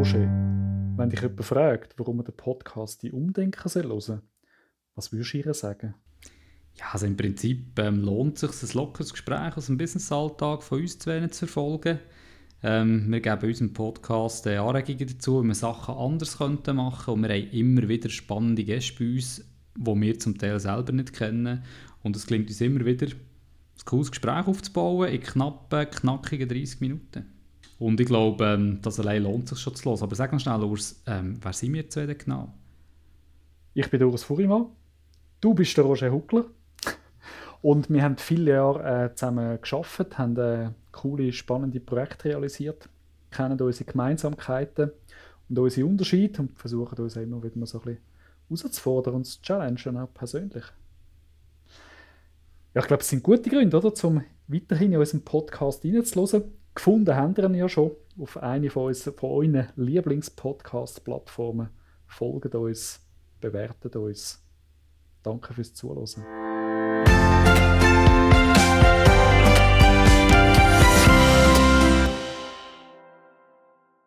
dich jemand fragt, warum man den Podcast die Umdenken soll, was würdest du ihr sagen? Ja, also im Prinzip ähm, lohnt es sich, ein lockeres Gespräch aus dem Business-Alltag von uns zu verfolgen. Ähm, wir geben unserem Podcast äh, Anregungen dazu, wie wir Sachen anders könnten machen und wir haben immer wieder spannende Gäste bei uns, die wir zum Teil selber nicht kennen. Und es gelingt uns immer wieder, ein cooles Gespräch aufzubauen in knappen, knackigen 30 Minuten. Und ich glaube, ähm, das allein lohnt sich schon zu hören. Aber sag mal schnell, Urs, ähm, wer sind wir zwei denn genau? Ich bin Urs Furimann. Du bist der Roger Huckler. Und wir haben viele Jahre äh, zusammen geschafft, haben äh, coole, spannende Projekte realisiert, kennen unsere Gemeinsamkeiten und unsere Unterschiede und versuchen uns immer wieder so ein bisschen herauszufordern und zu challengen, auch persönlich. Ja, ich glaube, es sind gute Gründe, oder, um weiterhin in unserem Podcast reinzuhören. Gefunden haben wir ihn ja schon auf eine von, uns, von euren Lieblings-Podcast-Plattformen. Folgt uns, bewertet uns. Danke fürs Zuhören.